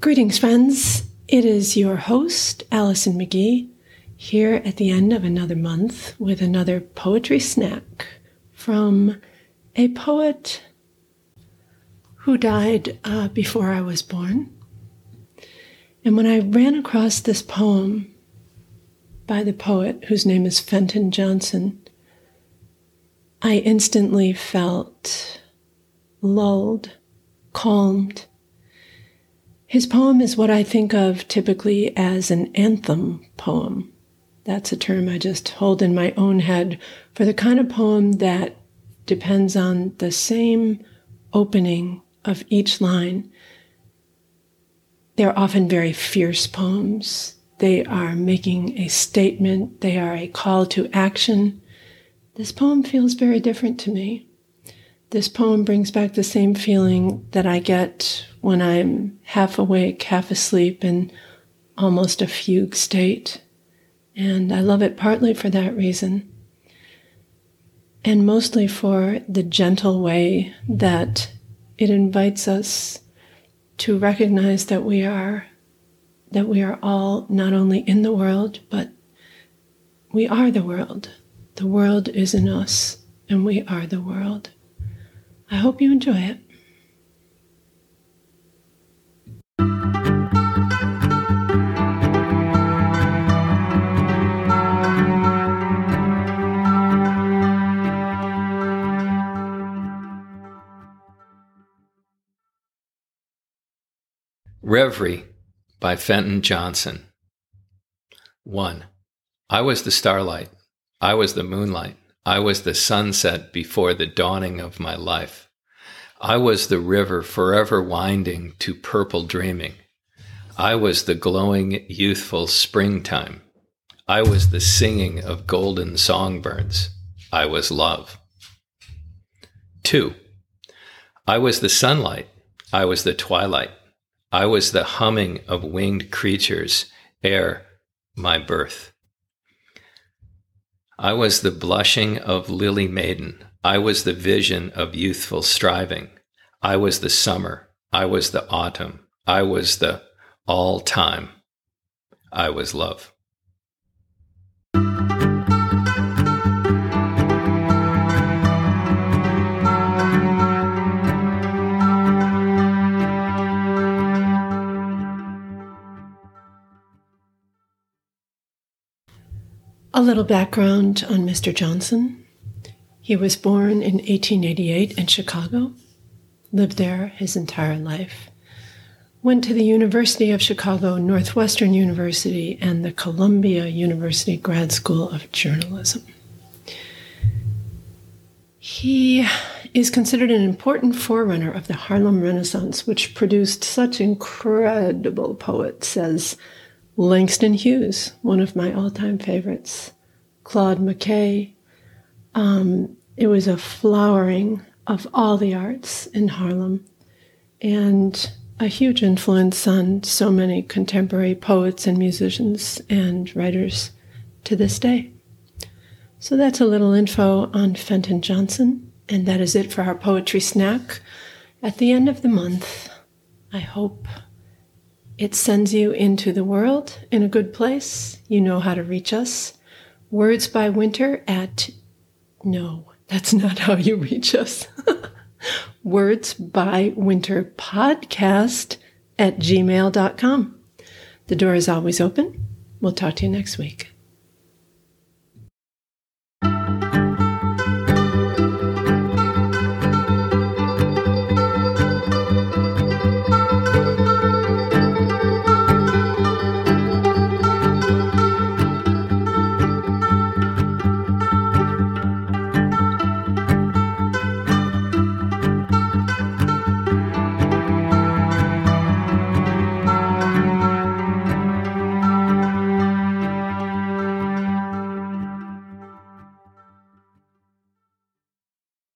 Greetings, friends. It is your host, Allison McGee, here at the end of another month with another poetry snack from a poet who died uh, before I was born. And when I ran across this poem by the poet whose name is Fenton Johnson, I instantly felt lulled, calmed, his poem is what I think of typically as an anthem poem. That's a term I just hold in my own head for the kind of poem that depends on the same opening of each line. They're often very fierce poems. They are making a statement. They are a call to action. This poem feels very different to me. This poem brings back the same feeling that I get when I'm half awake, half asleep, in almost a fugue state. And I love it partly for that reason, and mostly for the gentle way that it invites us to recognize that we are that we are all not only in the world but we are the world the world is in us and we are the world I hope you enjoy it. Reverie by Fenton Johnson. 1. I was the starlight. I was the moonlight. I was the sunset before the dawning of my life. I was the river forever winding to purple dreaming. I was the glowing, youthful springtime. I was the singing of golden songbirds. I was love. 2. I was the sunlight. I was the twilight. I was the humming of winged creatures ere my birth. I was the blushing of lily maiden. I was the vision of youthful striving. I was the summer. I was the autumn. I was the all time. I was love. A little background on Mr. Johnson. He was born in 1888 in Chicago, lived there his entire life, went to the University of Chicago, Northwestern University, and the Columbia University Grad School of Journalism. He is considered an important forerunner of the Harlem Renaissance, which produced such incredible poets as Langston Hughes, one of my all time favorites, Claude McKay. Um, it was a flowering of all the arts in Harlem and a huge influence on so many contemporary poets and musicians and writers to this day. So that's a little info on Fenton Johnson, and that is it for our poetry snack at the end of the month. I hope it sends you into the world in a good place. You know how to reach us. Words by Winter at, no, that's not how you reach us. Words by Winter podcast at gmail.com. The door is always open. We'll talk to you next week.